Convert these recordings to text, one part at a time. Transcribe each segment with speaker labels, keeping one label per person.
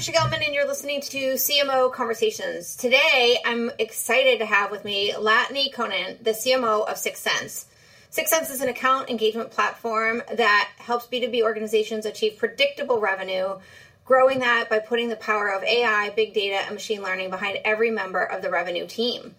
Speaker 1: Tricia Gelman, and you're listening to CMO Conversations. Today, I'm excited to have with me Latané Conant, the CMO of 6sense. 6sense is an account engagement platform that helps B2B organizations achieve predictable revenue, growing that by putting the power of AI, big data, and machine learning behind every member of the revenue team.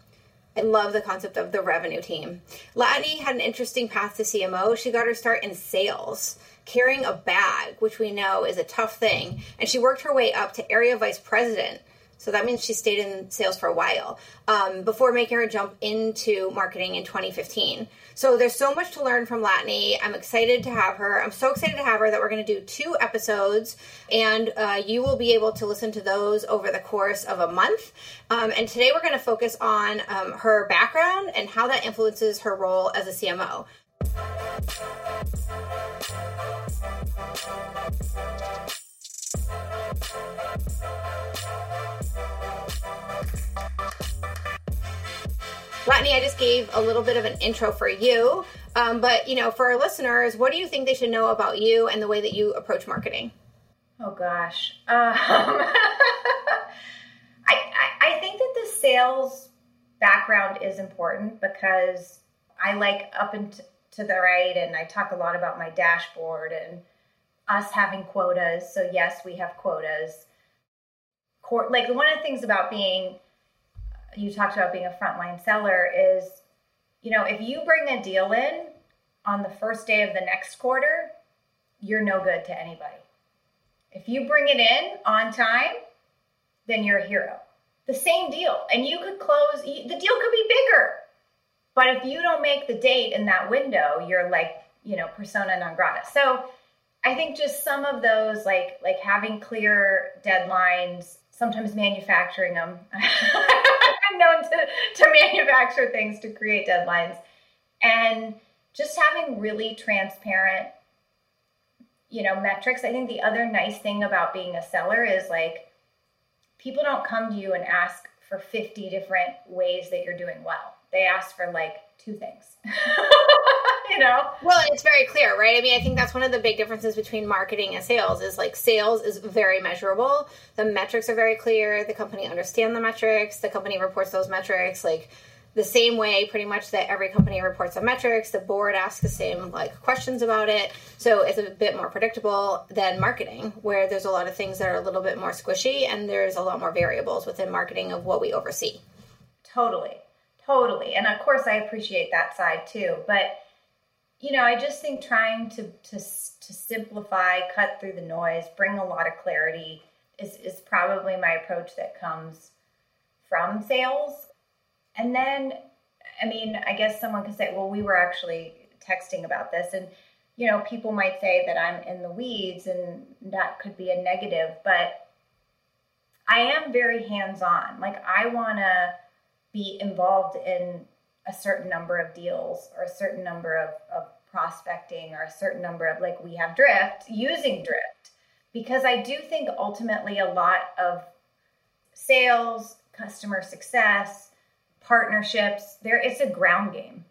Speaker 1: I love the concept of the revenue team. Latané had an interesting path to CMO. She got her start in sales carrying a bag, which we know is a tough thing. And she worked her way up to area vice president. So that means she stayed in sales for a while um, before making her jump into marketing in 2015. So there's so much to learn from Latané. I'm excited to have her. I'm so excited to have her that we're going to do two episodes, and uh, you will be able to listen to those over the course of a month. Um, and today we're going to focus on um, her background and how that influences her role as a CMO. Latané, I just gave a little bit of an intro for you, um, but you know, for our listeners, what do you think they should know about you and the way that you approach marketing?
Speaker 2: Oh gosh, um, I, I, I think that the sales background is important because I like up and to the right, and I talk a lot about my dashboard and us having quotas. So yes, we have quotas. Court, Like one of the things about being, you talked about being a frontline seller is, you know, if you bring a deal in on the first day of the next quarter, you're no good to anybody. If you bring it in on time, then you're a hero. The same deal, and you could close. The deal could be bigger but if you don't make the date in that window, you're like, you know, persona non grata. So I think just some of those, like like having clear deadlines, sometimes manufacturing them. I'm known to to manufacture things to create deadlines, and just having really transparent, you know, metrics. I think the other nice thing about being a seller is like people don't come to you and ask for 50 different ways that you're doing well they ask for like two things. you know?
Speaker 1: Well, it's very clear, right? I mean, I think that's one of the big differences between marketing and sales is like sales is very measurable. The metrics are very clear. The company understand the metrics. The company reports those metrics like the same way pretty much that every company reports the metrics. The board asks the same like questions about it. So it's a bit more predictable than marketing where there's a lot of things that are a little bit more squishy and there's a lot more variables within marketing of what we oversee.
Speaker 2: Totally. Totally. And of course, I appreciate that side too. But, you know, I just think trying to, to, to simplify, cut through the noise, bring a lot of clarity is, is probably my approach that comes from sales. And then, I mean, I guess someone could say, well, we were actually texting about this. And, you know, people might say that I'm in the weeds and that could be a negative, but I am very hands on. Like, I want to be involved in a certain number of deals or a certain number of, of prospecting or a certain number of like we have drift using drift. Because i do think ultimately a lot of sales customer success partnerships there it's a ground game.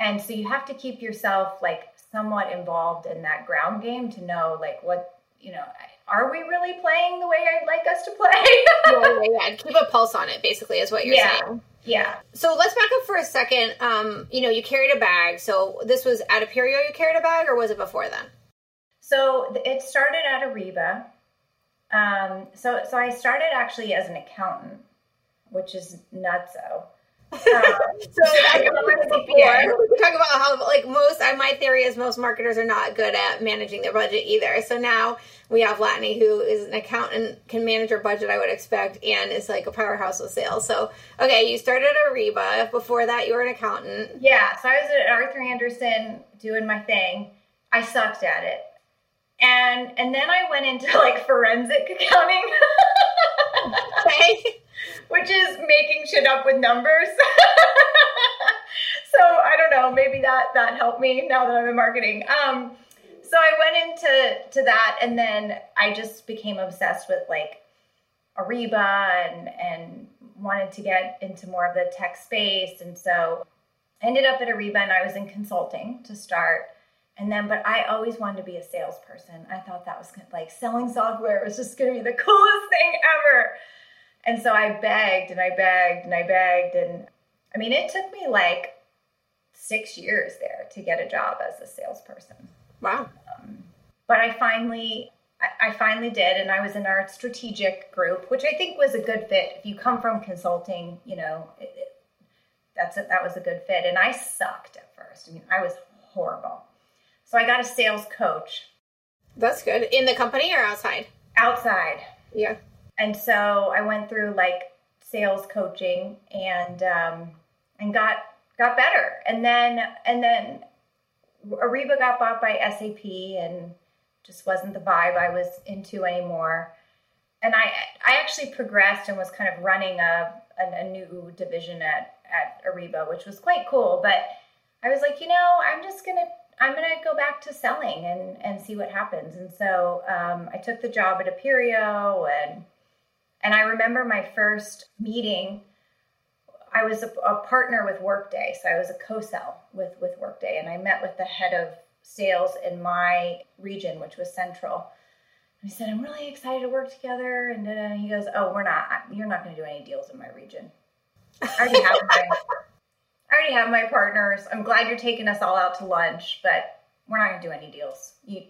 Speaker 2: And so you have to keep yourself like somewhat involved in that ground game to know like what you know are we really playing the way I'd like us to play?
Speaker 1: yeah, yeah, keep a pulse on it, basically, is what you're
Speaker 2: yeah.
Speaker 1: saying.
Speaker 2: Yeah.
Speaker 1: So let's back up for a second. Um, you know, you carried a bag. So this was at Aperio you carried a bag, or was it before then?
Speaker 2: So it started at Ariba. Um, so so I started actually as an accountant, which is nutso. Um, so
Speaker 1: I before. We talk about how like most my theory is most marketers are not good at managing their budget either. So now we have Latané who is an accountant, can manage her budget, I would expect, and is like a powerhouse with sales. So okay, you started at Ariba. Before that you were an accountant.
Speaker 2: Yeah, so I was at Arthur Andersen doing my thing. I sucked at it. And and then I went into like forensic accounting. okay which is making shit up with numbers. so I don't know, maybe that that helped me now that I'm in marketing. Um, so I went into to that, and then I just became obsessed with like Ariba and and wanted to get into more of the tech space, and so I ended up at Ariba, and I was in consulting to start. And then, but I always wanted to be a salesperson. I thought that was like selling software was just going to be the coolest thing ever. And so I begged and I begged and I begged. And I mean, it took me like six years there to get a job as a salesperson.
Speaker 1: Wow.
Speaker 2: Um, but I finally, I, I, finally did. And I was in our strategic group, which I think was a good fit. If you come from consulting, you know, it, it, that's a, that was a good fit. And I sucked at first. I mean, I was horrible. So I got a sales coach.
Speaker 1: That's good. In the company or outside?
Speaker 2: Outside.
Speaker 1: Yeah.
Speaker 2: And so I went through like sales coaching and um, and got got better. And then and then Ariba got bought by SAP and just wasn't the vibe I was into anymore. And I I actually progressed and was kind of running a a, a new division at at Ariba, which was quite cool. But I was like, you know, I'm just gonna I'm gonna go back to selling and and see what happens. And so um, I took the job at Aperio and and I remember my first meeting. I was a, a partner with Workday, so I was a co-sell with with Workday, and I met with the head of sales in my region, which was Central. And I said, "I'm really excited to work together." And he goes, "Oh, we're not. You're not going to do any deals in my region. I already have my I already have my partners. I'm glad you're taking us all out to lunch, but we're not going to do any deals. You,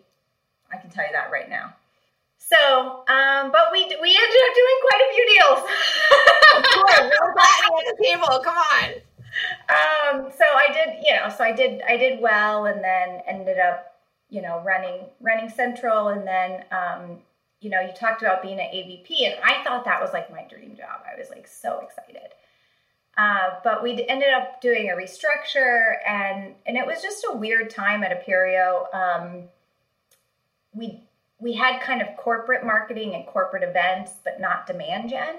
Speaker 2: I can tell you that right now. So, um, but we we ended up doing quite a few deals.
Speaker 1: of course, we're at the table. Come on.
Speaker 2: Um, so I did, you know, so I did I did well, and then ended up, you know, running running Central, and then, um, you know, you talked about being an AVP, and I thought that was like my dream job. I was like so excited. Uh, but we ended up doing a restructure, and and it was just a weird time at Aperio. Um, we we had kind of corporate marketing and corporate events, but not demand gen.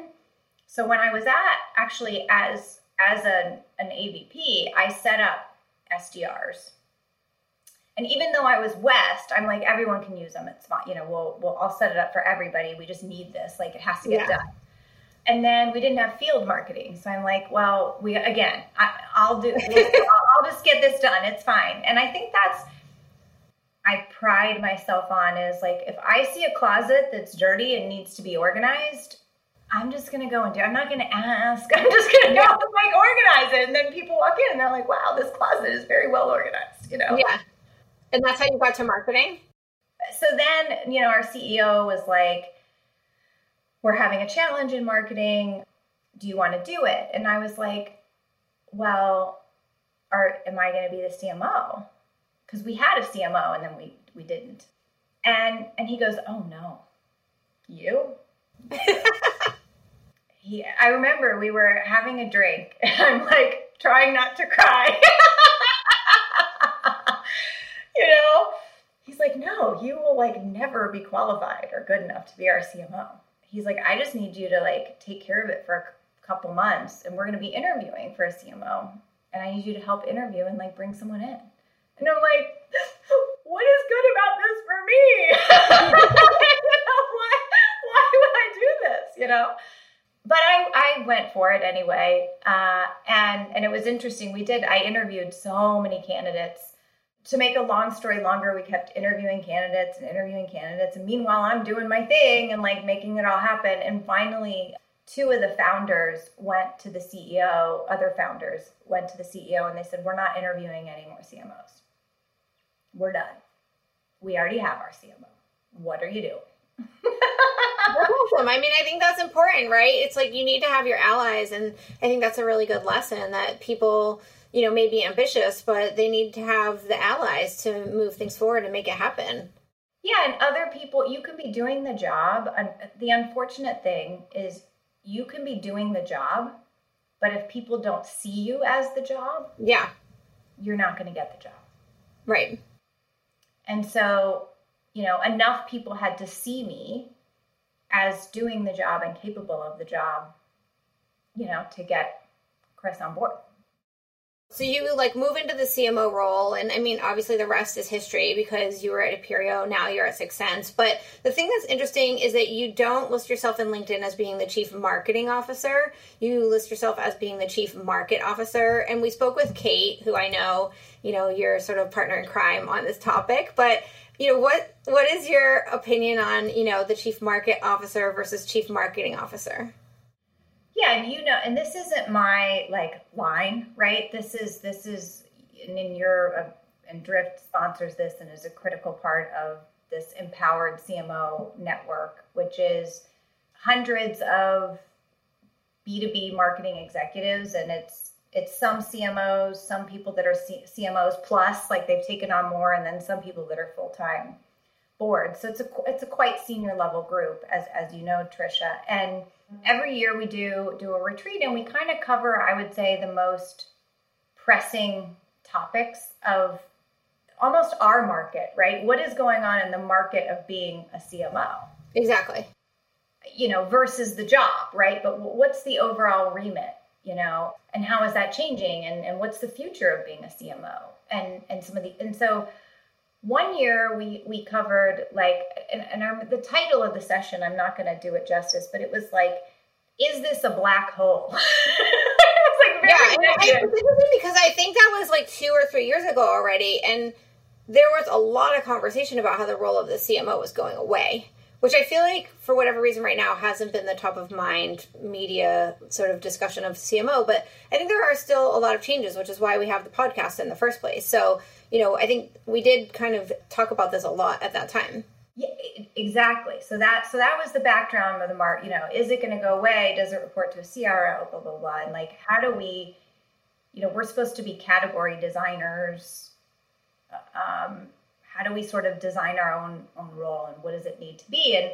Speaker 2: So when I was at actually as as an, an AVP, I set up SDRs. And even though I was West, I'm like everyone can use them. It's fine, you know. We'll we'll I'll set it up for everybody. We just need this. Like it has to get yeah. done and then we didn't have field marketing so i'm like well we again I, will do i'll just get this done it's fine and i think that's i pride myself on is like if i see a closet that's dirty and needs to be organized i'm just to go and do i'm not to ask i'm just to go and like organize it and then people walk in and they're like wow this closet is very well organized you know
Speaker 1: yeah and that's how you got to marketing
Speaker 2: so then you know our ceo was like we're having a challenge in marketing. Do you want to do it? And I was like, well, are am I going to be the CMO? Because we had a CMO and then we we didn't. And and he goes, oh no, you. he, I remember we were having a drink, and I'm like trying not to cry. you know, he's like, no, you will like never be qualified or good enough to be our CMO he's like, I just need you to like take care of it for a couple months, and we're going to be interviewing for a CMO, and I need you to help interview and like bring someone in. And I'm like, what is good about this for me? why, why would I do this? You know. But I, I went for it anyway, uh, and and it was interesting. We did. I interviewed so many candidates to make a long story longer, we kept interviewing candidates and interviewing candidates. And meanwhile, I'm doing my thing and like making it all happen. And finally, two of the founders went to the CEO, other founders went to the CEO and they said, We're not interviewing any more CMOs. We're done. We already have our CMO. What are you doing?
Speaker 1: that's awesome. I mean, I think that's important, right? It's like you need to have your allies. And I think that's a really good lesson that people you know, may be ambitious, but they need to have the allies to move things forward and make it happen.
Speaker 2: Yeah, and other people, you can be doing the job. The unfortunate thing is, you can be doing the job, but if people don't see you as the job,
Speaker 1: yeah,
Speaker 2: you're not going to get the job.
Speaker 1: Right.
Speaker 2: And so, you know, enough people had to see me as doing the job and capable of the job, you know, to get Chris on board.
Speaker 1: So you like move into the CMO role, and I mean, obviously the rest is history because you were at Aperio, now you're at 6sense. But the thing that's interesting is that you don't list yourself in LinkedIn as being the chief marketing officer. You list yourself as being the chief market officer. And we spoke with Kate, who I know, you know, you're sort of partner in crime on this topic. But you know, what what is your opinion on you know the chief market officer versus chief marketing officer?
Speaker 2: Yeah, and you know, and this isn't my like line, right? This is this is, and in your uh, and Drift sponsors this and is a critical part of this empowered CMO network, which is hundreds of B2B marketing executives, and it's it's some CMOs, some people that are C- CMOs plus, like they've taken on more, and then some people that are full time board. So it's a it's a quite senior level group, as as you know, Tricia, and every year we do do a retreat and we kind of cover i would say the most pressing topics of almost our market right? What is going on in the market of being a cmo
Speaker 1: exactly.
Speaker 2: You know versus the job right? But what's the overall remit you know? And how is that changing? And, and what's the future of being a cmo and and some of the and so one year we we covered like and, and our, the title of the session i'm not going to do it justice but it was like is this a black hole
Speaker 1: like yeah I, because i think that was like two or three years ago already and there was a lot of conversation about how the role of the cmo was going away which I feel like for whatever reason right now hasn't been the top of mind media sort of discussion of CMO, but I think there are still a lot of changes, which is why we have the podcast in the first place. So, you know, I think we did kind of talk about this a lot at that time.
Speaker 2: Yeah, exactly. So that so that was the background of the mark. You know, is it going to go away? Does it report to a CRO? Blah blah blah. And like, how do we? You know, we're supposed to be category designers. Um, how do we sort of design our own own role and what does it need to be and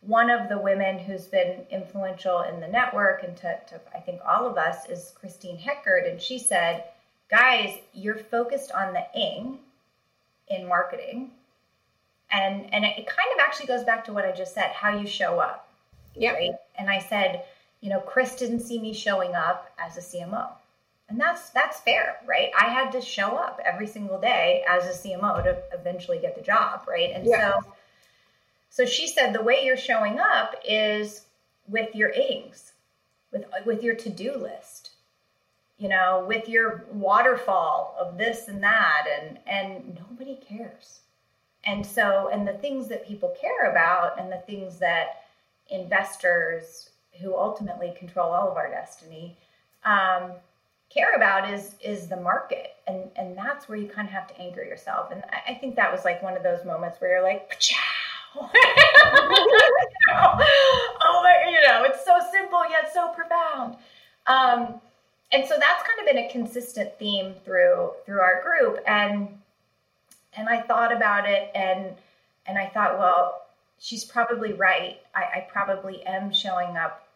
Speaker 2: one of the women who's been influential in the network and to, to I think all of us is Christine Heckart and she said guys you're focused on the ing in marketing and and it kind of actually goes back to what I just said how you show up
Speaker 1: yeah right?
Speaker 2: And I said you know Chris didn't see me showing up as a CMO and that's that's fair right? I had to show up every single day as a cmo to eventually get the job right? And yeah. so so she said the way you're showing up is with your aims with with your to-do list you know with your waterfall of this and that and and nobody cares. And so and the things that people care about and the things that investors who ultimately control all of our destiny um, care about is is the market. And and that's where you kind of have to anchor yourself. And i, I think that was like one of those moments where you're like oh my you know it's so simple yet so profound. Um, and so that's kind of been a consistent theme through through our group. And and i thought about it and and i thought well she's probably right. I, I probably am showing up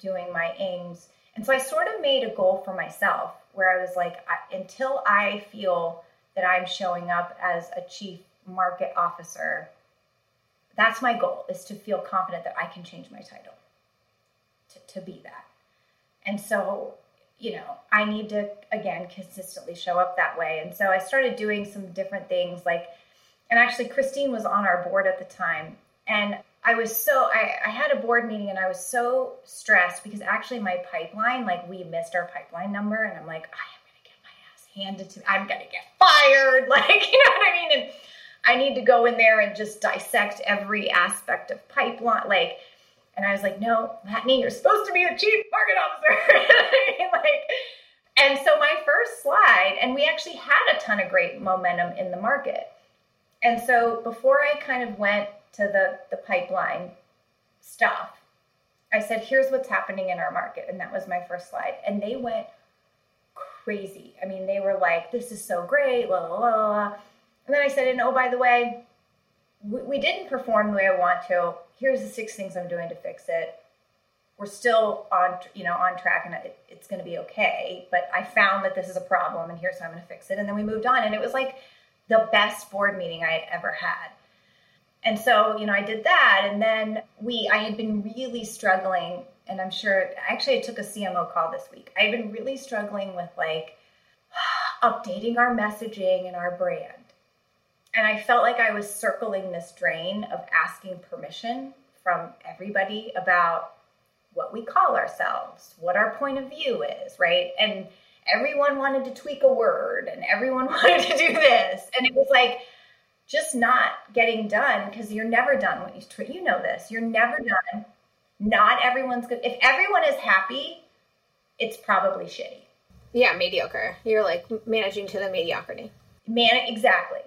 Speaker 2: doing my aims. And so I sort of made a goal for myself where I was like, I, until I feel that I'm showing up as a chief market officer, that's my goal is to feel confident that I can change my title to, to be that. And so, you know, I need to, again, consistently show up that way. And so I started doing some different things like, and actually, Christine was on our board at the time. And I was so I, I had a board meeting and I was so stressed because actually my pipeline, like we missed our pipeline number, and I'm like, I am gonna get my ass handed to me. I'm gonna get fired. Like, you know what I mean? And I need to go in there and just dissect every aspect of pipeline. Like, and I was like, no, Latané, you're supposed to be the chief market officer. like, and so my first slide, and we actually had a ton of great momentum in the market. And so before I kind of went to the, the pipeline stuff, I said, here's what's happening in our market. And that was my first slide. And they went crazy. I mean, they were like, this is so great, la, la, la. And then I said, and oh, by the way, we, we didn't perform the way I want to. Here's the six things I'm doing to fix it. We're still on, you know, on track, and it, it's going to be okay. But I found that this is a problem, and here's how I'm going to fix it. And then we moved on, and it was like the best board meeting I had ever had and so you know i did that and then we i had been really struggling and i'm sure actually i took a cmo call this week i've been really struggling with like updating our messaging and our brand. And I felt like I was circling this drain of asking permission from everybody about what we call ourselves, what our point of view is, right? And everyone wanted to tweak a word and everyone wanted to do this. And it was like just not getting done because you're never done when you tweet. You know this. You're never done. Not everyone's good. If everyone is happy, it's probably shitty.
Speaker 1: Yeah, mediocre. You're like managing to the mediocrity.
Speaker 2: Man, exactly.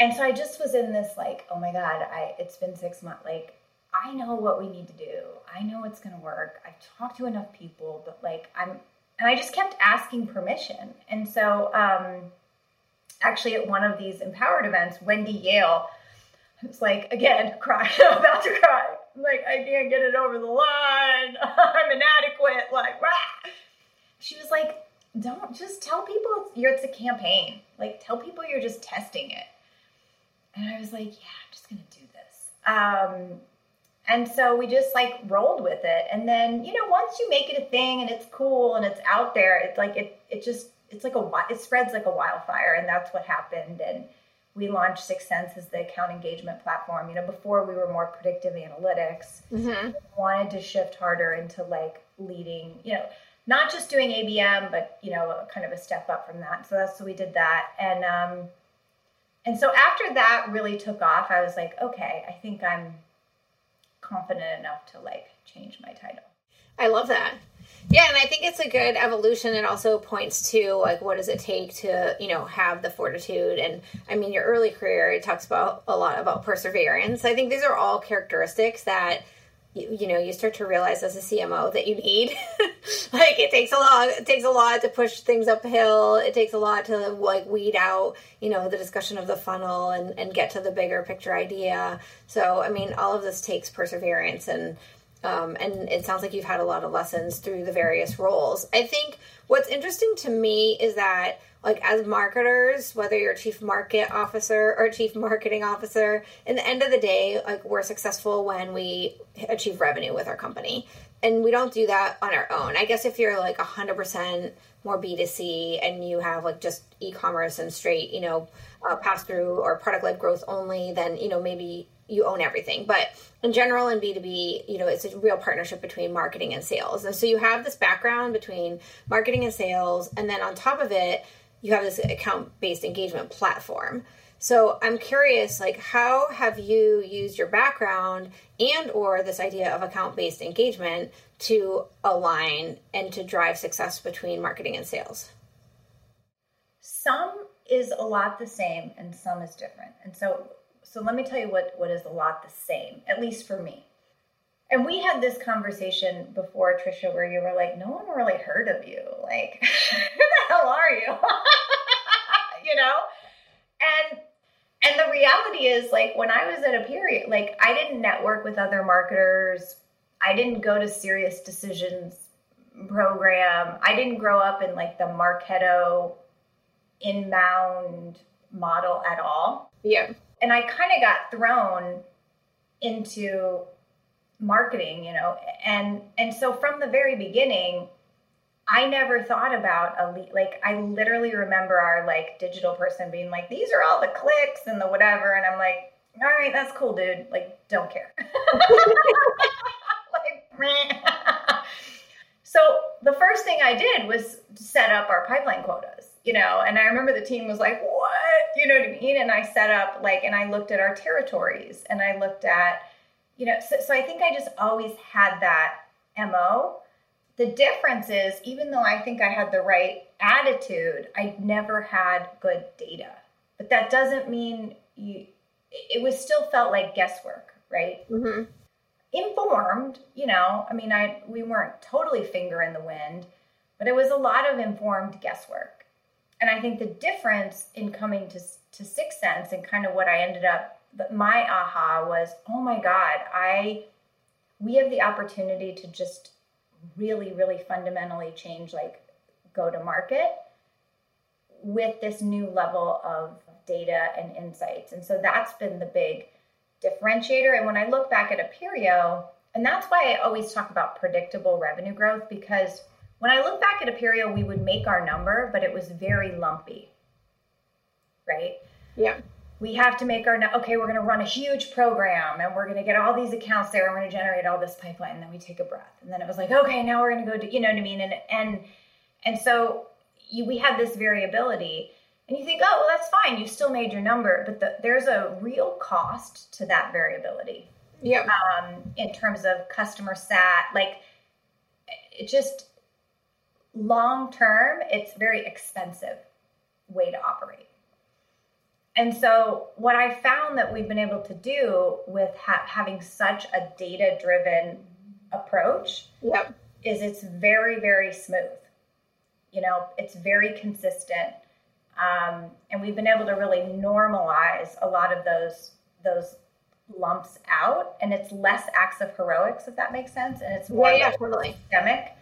Speaker 2: And so I just was in this like, oh my god, I it's been six months. Like I know what we need to do. I know it's going to work. I've talked to enough people, but like I'm, and I just kept asking permission. And so, um, actually, at one of these empowered events, Wendy Yale was like, again, crying, I'm about to cry. I'm like, I can't get it over the line. I'm inadequate. Like, rah. she was like, don't just tell people it's, you're, it's a campaign. Like, tell people you're just testing it. And I was like, yeah, I'm just going to do this. Um, and so we just like rolled with it. And then, you know, once you make it a thing and it's cool and it's out there, it's like it it just it's like a it spreads like a wildfire and that's what happened and we launched 6sense as the account engagement platform. You know, before we were more predictive analytics, mm-hmm. wanted to shift harder into like leading, you know, not just doing ABM, but you know, kind of a step up from that. So that's so we did that. And um and so after that really took off, I was like, okay, I think I'm confident enough to like change my title.
Speaker 1: I love that. Yeah, and I think it's a good evolution. It also points to like what does it take to you know have the fortitude and I mean your early career it talks about a lot about perseverance. I think these are all characteristics that you, you know you start to realize as a CMO that you need. like it takes a lot. It takes a lot to push things uphill. It takes a lot to like weed out you know the discussion of the funnel and and get to the bigger picture idea. So I mean all of this takes perseverance and. Um, and it sounds like you've had a lot of lessons through the various roles. I think what's interesting to me is that like as marketers whether you're chief market officer or chief marketing officer in the end of the day like we're successful when we achieve revenue with our company. And we don't do that on our own. I guess if you're like 100% more b2c and you have like just e-commerce and straight you know uh, pass through or product led growth only then you know maybe you own everything. But in general in b2b you know it's a real partnership between marketing and sales. And so you have this background between marketing and sales. And then on top of it you have this account based engagement platform. So I'm curious, like, how have you used your background and or this idea of account based engagement to align and to drive success between marketing and sales?
Speaker 2: Some is a lot the same, and some is different. And so, so let me tell you what what is a lot the same, at least for me. And we had this conversation before, Tricia, where you were like, no one really heard of you. Like, who the hell are you? you know? And and the reality is like when I was at Aperio, like I didn't network with other marketers. I didn't go to SiriusDecisions program. I didn't grow up in like the Marketo inbound model at all.
Speaker 1: Yeah.
Speaker 2: And I kind of got thrown into marketing you know and and so from the very beginning i never thought about a lead like i literally remember our like digital person being like these are all the clicks and the whatever and i'm like all right that's cool dude. Like don't care. Like so the first thing i did was set up our pipeline quotas you know and i remember the team was like what? You know what i mean? And i set up like and i looked at our territories and i looked at you know, so, so I think I just always had that MO. The difference is, even though I think I had the right attitude, I never had good data. But that doesn't mean you, it was still felt like guesswork, right? Mm-hmm. Informed, you know, I mean, I we weren't totally finger in the wind, but it was a lot of informed guesswork. And I think the difference in coming to to 6sense and kind of what I ended up but my aha was, oh my God, I we have the opportunity to just really, really fundamentally change like go to market with this new level of data and insights. And so that's been the big differentiator. And when I look back at Aperio, and that's why I always talk about predictable revenue growth because when I look back at Aperio, we would make our number, but it was very lumpy. Right?
Speaker 1: Yeah.
Speaker 2: We have to make our okay, we're going to run a huge program and we're going to get all these accounts there and we're going to generate all this pipeline and then we take a breath. And then it was like, okay, now we're going to go to, you know what I mean? And and and so you, we had this variability and you think, oh, well, that's fine. You still made your number, but the, there's a real cost to that variability.
Speaker 1: Yeah.
Speaker 2: Um, in terms of customer sat, like it just long term, it's very expensive way to operate. And so, what I found that we've been able to do with ha- having such a data driven approach
Speaker 1: yep.
Speaker 2: is it's very, very smooth. You know, it's very consistent. Um, and we've been able to really normalize a lot of those those lumps out and it's less acts of heroics if that makes sense and it's more
Speaker 1: yeah, yeah, totally.
Speaker 2: systemic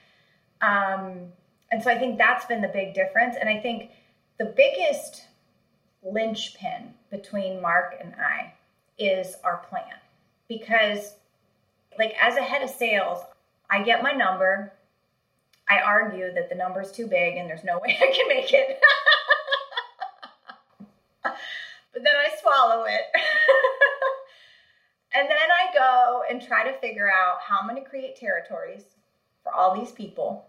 Speaker 2: um, and so i think that's been the big difference and i think the biggest linchpin between mark and i is our plan because like as a head of sales i get my number i argue that the number is too big and there's no way i can make it but then i swallow it And then I go and try to figure out how I'm going to create territories for all these people.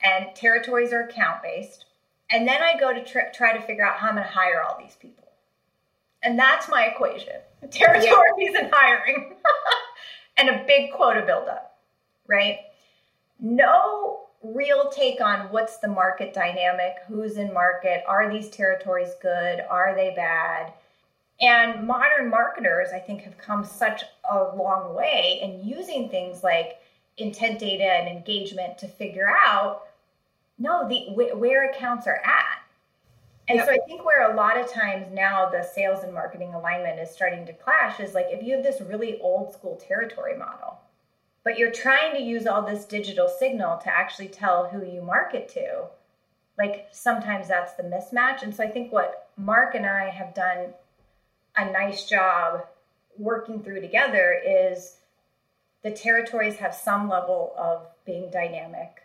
Speaker 2: And territories are account based. And then I go to tr- try to figure out how I'm going to hire all these people. And that's my equation territories and hiring, and a big quota buildup, right? No real take on what's the market dynamic, who's in market, are these territories good, are they bad? And modern marketers, I think, have come such a long way in using things like intent data and engagement to figure out no the where accounts are at. And yep. so I think where a lot of times now the sales and marketing alignment is starting to clash is like if you have this really old school territory model, but you're trying to use all this digital signal to actually tell who you market to, like sometimes that's the mismatch. And so I think what Mark and I have done a nice job working through together is the territories have some level of being dynamic.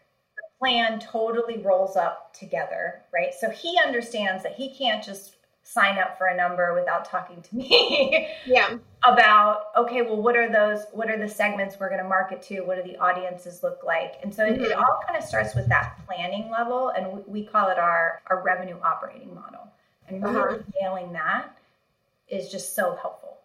Speaker 2: Plan totally rolls up together, right? So he understands that he can't just sign up for a number without talking to me.
Speaker 1: yeah.
Speaker 2: About okay, well, what are those? What are the segments we're going to market to? What do the audiences look like? And so mm-hmm. it, it, mm-hmm. all kind of starts with that planning level, and we, we call it our our revenue operating model, and really uh-huh. nailing that is just so helpful.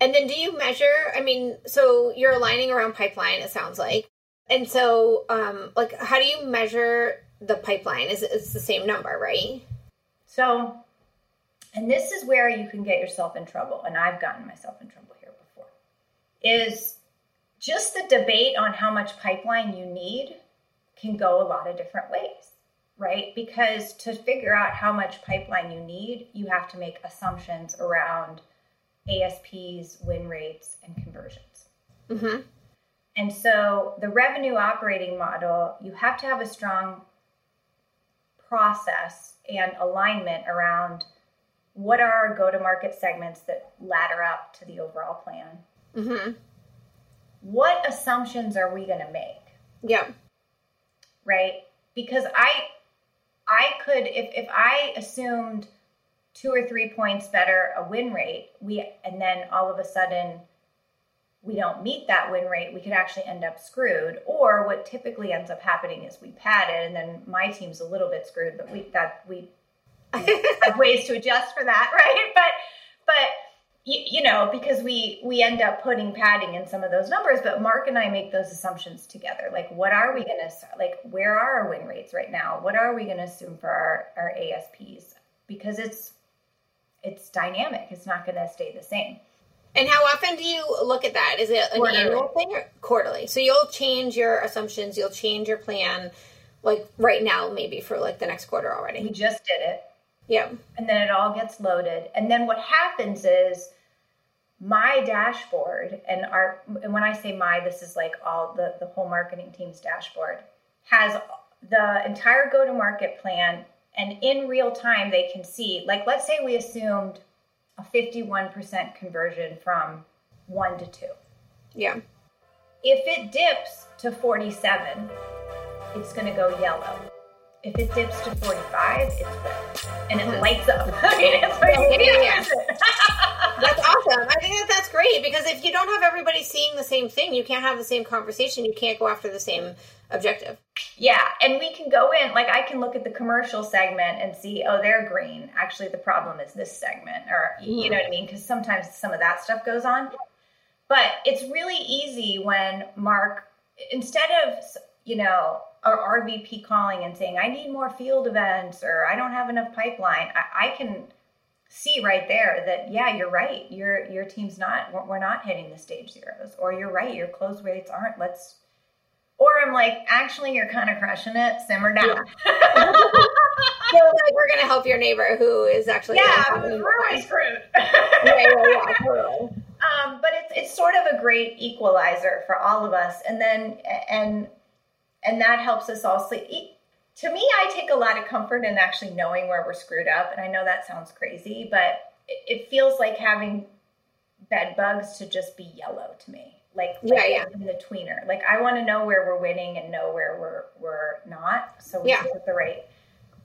Speaker 1: And then do you measure? I mean, so you're aligning around pipeline, it sounds like. And so, um, like, how do you measure the pipeline? Is it's the same number, right?
Speaker 2: So, and this is where you can get yourself in trouble, and I've gotten myself in trouble here before, is just the debate on how much pipeline you need can go a lot of different ways right? Because to figure out how much pipeline you need, you have to make assumptions around ASPs, win rates, and conversions.
Speaker 1: Mm-hmm.
Speaker 2: And so the revenue operating model, you have to have a strong process and alignment around what are our go to market segments that ladder up to the overall plan.
Speaker 1: Mm-hmm.
Speaker 2: What assumptions are we going to make?
Speaker 1: Yeah.
Speaker 2: Right? Because I I could if if I assumed two or three points better a win rate, we and then all of a sudden we don't meet that win rate, we could actually end up screwed. Or what typically ends up happening is we pad it, and then my team's a little bit screwed, but we that we have ways to adjust for that, right? But but you, you, know because we we end up putting padding in some of those numbers but mark and i make those assumptions together like what are we going to like where are our win rates right now what are we going to assume for our, our asps because it's it's dynamic it's not going to stay the same
Speaker 1: and how often do you look at that is it an quarterly. annual thing or quarterly so you'll change your assumptions you'll change your plan like right now maybe for like the next quarter already
Speaker 2: we just did it
Speaker 1: yeah.
Speaker 2: And then it all gets loaded. And then what happens is my dashboard and our and when I say my, this is like all the, the whole marketing team's dashboard, has the entire go-to-market plan and in real time they can see, like let's say we assumed a 51% conversion from one to two.
Speaker 1: Yeah.
Speaker 2: If it dips to 47, it's going to go yellow. If it dips to 45, it's red. And it lights up. I mean, it's like,
Speaker 1: oh, Yeah, yeah,
Speaker 2: yeah.
Speaker 1: That's awesome. I think that that's great because if you don't have everybody seeing the same thing, you can't have the same conversation. You can't go after the same objective.
Speaker 2: Yeah, and we can go in, like I can look at the commercial segment and see, oh, they're green. Actually, the problem is this segment, or you know what I mean? Because sometimes some of that stuff goes on. But it's really easy when Mark, instead of, you know, our RVP calling and saying, I need more field events or I don't have enough pipeline, I, I can see right there that yeah you're right. Your your team's not we're- we're not hitting the stage zeros. Or you're right your close rates aren't. Let's or i'm like actually you're kind of crushing it. Simmer down.
Speaker 1: So like we're gonna help your neighbor who is actually
Speaker 2: yeah
Speaker 1: a
Speaker 2: really screwed
Speaker 1: yeah, yeah, yeah, totally.
Speaker 2: um, but it's it's sort of a great equalizer for all of us. And then and and that helps us all sleep to me i take a lot of comfort in actually knowing where we're screwed up and i know that sounds crazy but it, feels like having bed bugs to just be yellow to me like,
Speaker 1: Yeah,
Speaker 2: like
Speaker 1: yeah.
Speaker 2: in the tweener like i want to know where we're winning and know where we're we're not so we
Speaker 1: Yeah.
Speaker 2: put the right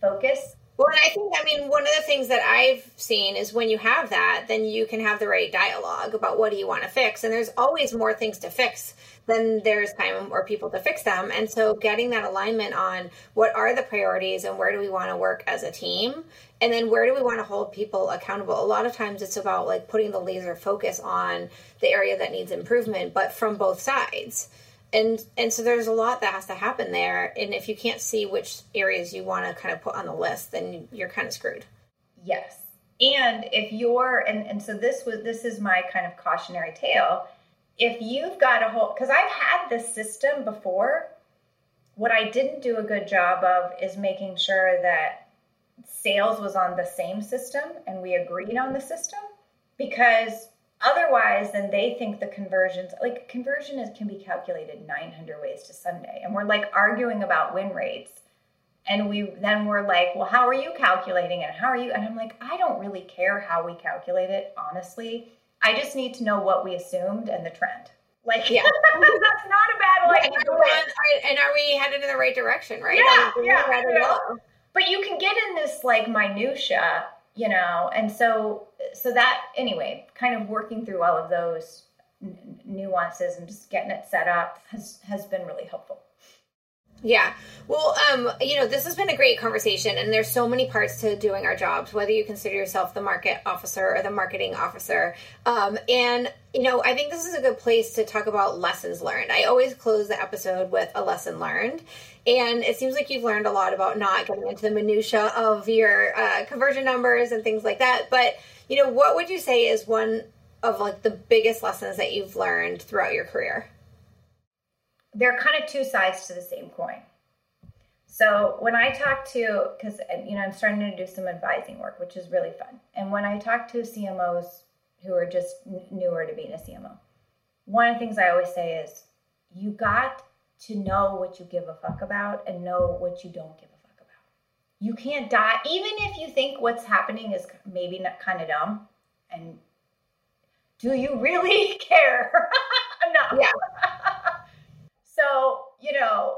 Speaker 2: focus
Speaker 1: Well, I think, I mean, one of the things that I've seen is when you have that, then you can have the right dialogue about what do you want to fix. And there's always more things to fix than there's time or people to fix them. And so getting that alignment on what are the priorities and where do we want to work as a team? And then where do we want to hold people accountable? A lot of times it's about like putting the laser focus on the area that needs improvement, but from both sides and and so there's a lot that has to happen there and if you can't see which areas you want to kind of put on the list then you're kind of screwed
Speaker 2: Yes. And if you're and, and so this was this is my kind of cautionary tale. If you've got a whole because I've had this system before, what I didn't do a good job of is making sure that sales was on the same system and we agreed on the system because otherwise then they think the conversions like conversion is can be calculated 900 ways to sunday and we're like arguing about win rates. And we then we're like well how are you calculating it? How are you and i'm like i don't really care how we calculate it honestly. I just need to know what we assumed and the trend. Like
Speaker 1: Yeah.
Speaker 2: that's not a bad way
Speaker 1: and, are we, and are we headed in the right direction right?
Speaker 2: Yeah, yeah, yeah. but you can get in this like minutia you know and so so that anyway kind of working through all of those n- nuances and just getting it set up has has been really helpful
Speaker 1: Yeah. Well, um, you know, this has been a great conversation and there's so many parts to doing our jobs, whether you consider yourself the market officer or the marketing officer. Um, and, you know, I think this is a good place to talk about lessons learned. I always close the episode with a lesson learned. And it seems like you've learned a lot about not getting into the minutia of your uh, conversion numbers and things like that. But, you know, what would you say is one of like the biggest lessons that you've learned throughout your career?
Speaker 2: There are kind of two sides to the same coin. So when I talk to, because you know I'm starting to do some advising work, which is really fun, and when I talk to CMOs who are just newer to being a CMO, one of the things I always say is, you got to know what you give a fuck about and know what you don't give a fuck about. You can't die, even if you think what's happening is maybe not kind of dumb, and do you really care? no.
Speaker 1: Yeah.
Speaker 2: You know,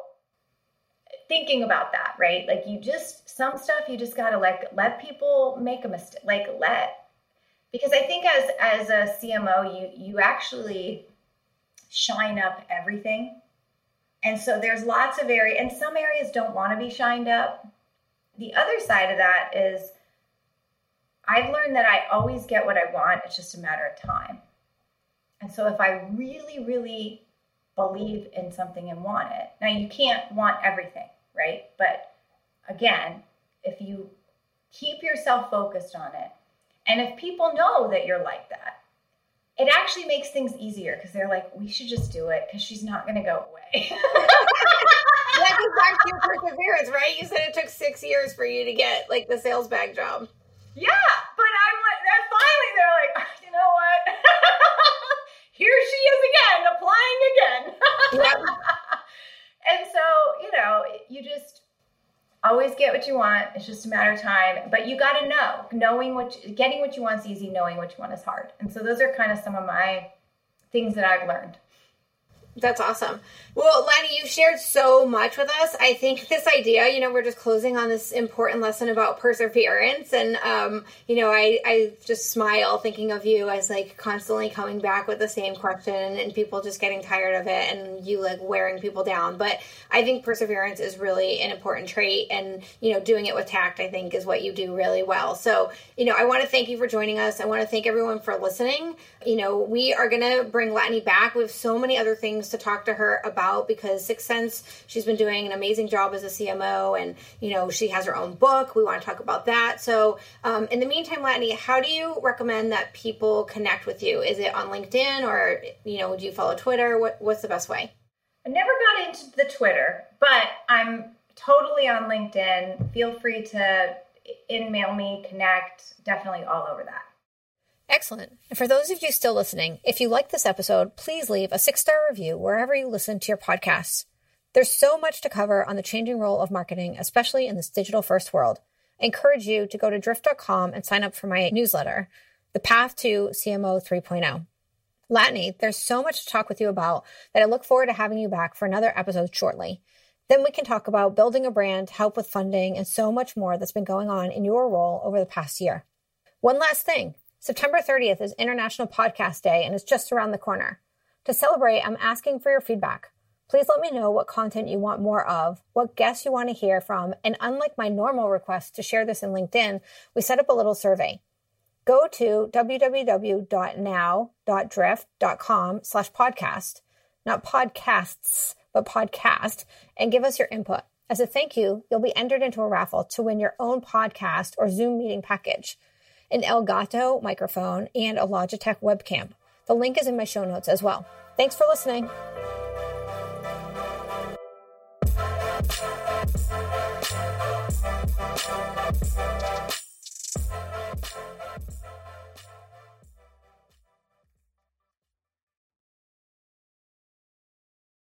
Speaker 2: thinking about that, right? Like you just some stuff you just gotta like let people make a mistake. Like let because I think as as a CMO, you you actually shine up everything. And so there's lots of area and some areas don't want to be shined up. The other side of that is I've learned that I always get what I want. It's just a matter of time. And so if I really, really believe in something and want it. Now you can't want everything, right? But again, if you keep yourself focused on it, and if people know that you're like that, it actually makes things easier because they're like, we should just do it because she's not going to go away.
Speaker 1: that goes back to your perseverance, right? You said it took six years for you to get like the sales bag job.
Speaker 2: yeah, but I'm like, finally they're like, "Ah, you know what? Here she is again, applying again. And so, you know, you just always get what you want. It's just a matter of time. But you got to know. Knowing what, getting what you want is easy. Knowing what you want is hard. And so those are kind of some of my things that I've learned.
Speaker 3: That's awesome. Well, Lani, you've shared so much with us. I think this idea, you know, we're just closing on this important lesson about perseverance. And, um, you know, I, I just smile thinking of you as like constantly coming back with the same question and people just getting tired of it and you like wearing people down. But I think perseverance is really an important trait. And, you know, doing it with tact, I think, is what you do really well. So, you know, I want to thank you for joining us. I want to thank everyone for listening. You know, we are going to bring Lani back. Have so many other things to talk to her about because 6sense, she's been doing an amazing job as a CMO and, you know, she has her own book. We want to talk about that. So, um, in the meantime, Lani, how do you recommend that people connect with you? Is it on LinkedIn or, you know, do you follow Twitter? What, what's the best way?
Speaker 2: I never got into the Twitter, but I'm totally on LinkedIn. Feel free to email me, connect, definitely all over that.
Speaker 1: Excellent. And for those of you still listening, if you like this episode, please leave a six star review wherever you listen to your podcasts. There's so much to cover on the changing role of marketing, especially in this digital first world. I encourage you to go to drift.com and sign up for my newsletter, The Path to CMO 3.0. Lani, there's so much to talk with you about that I look forward to having you back for another episode shortly. Then we can talk about building a brand, help with funding, and so much more that's been going on in your role over the past year. One last thing September 30th is International Podcast Day and it's just around the corner. To celebrate, I'm asking for your feedback. Please let me know what content you want more of, what guests you want to hear from, and unlike my normal request to share this in LinkedIn, we set up a little survey. Go to www.now.drift.com slash podcast, not podcasts, but podcast, and give us your input. As a thank you, you'll be entered into a raffle to win your own podcast or Zoom meeting package an Elgato microphone, and a Logitech webcam. The link is in my show notes as well. Thanks for listening.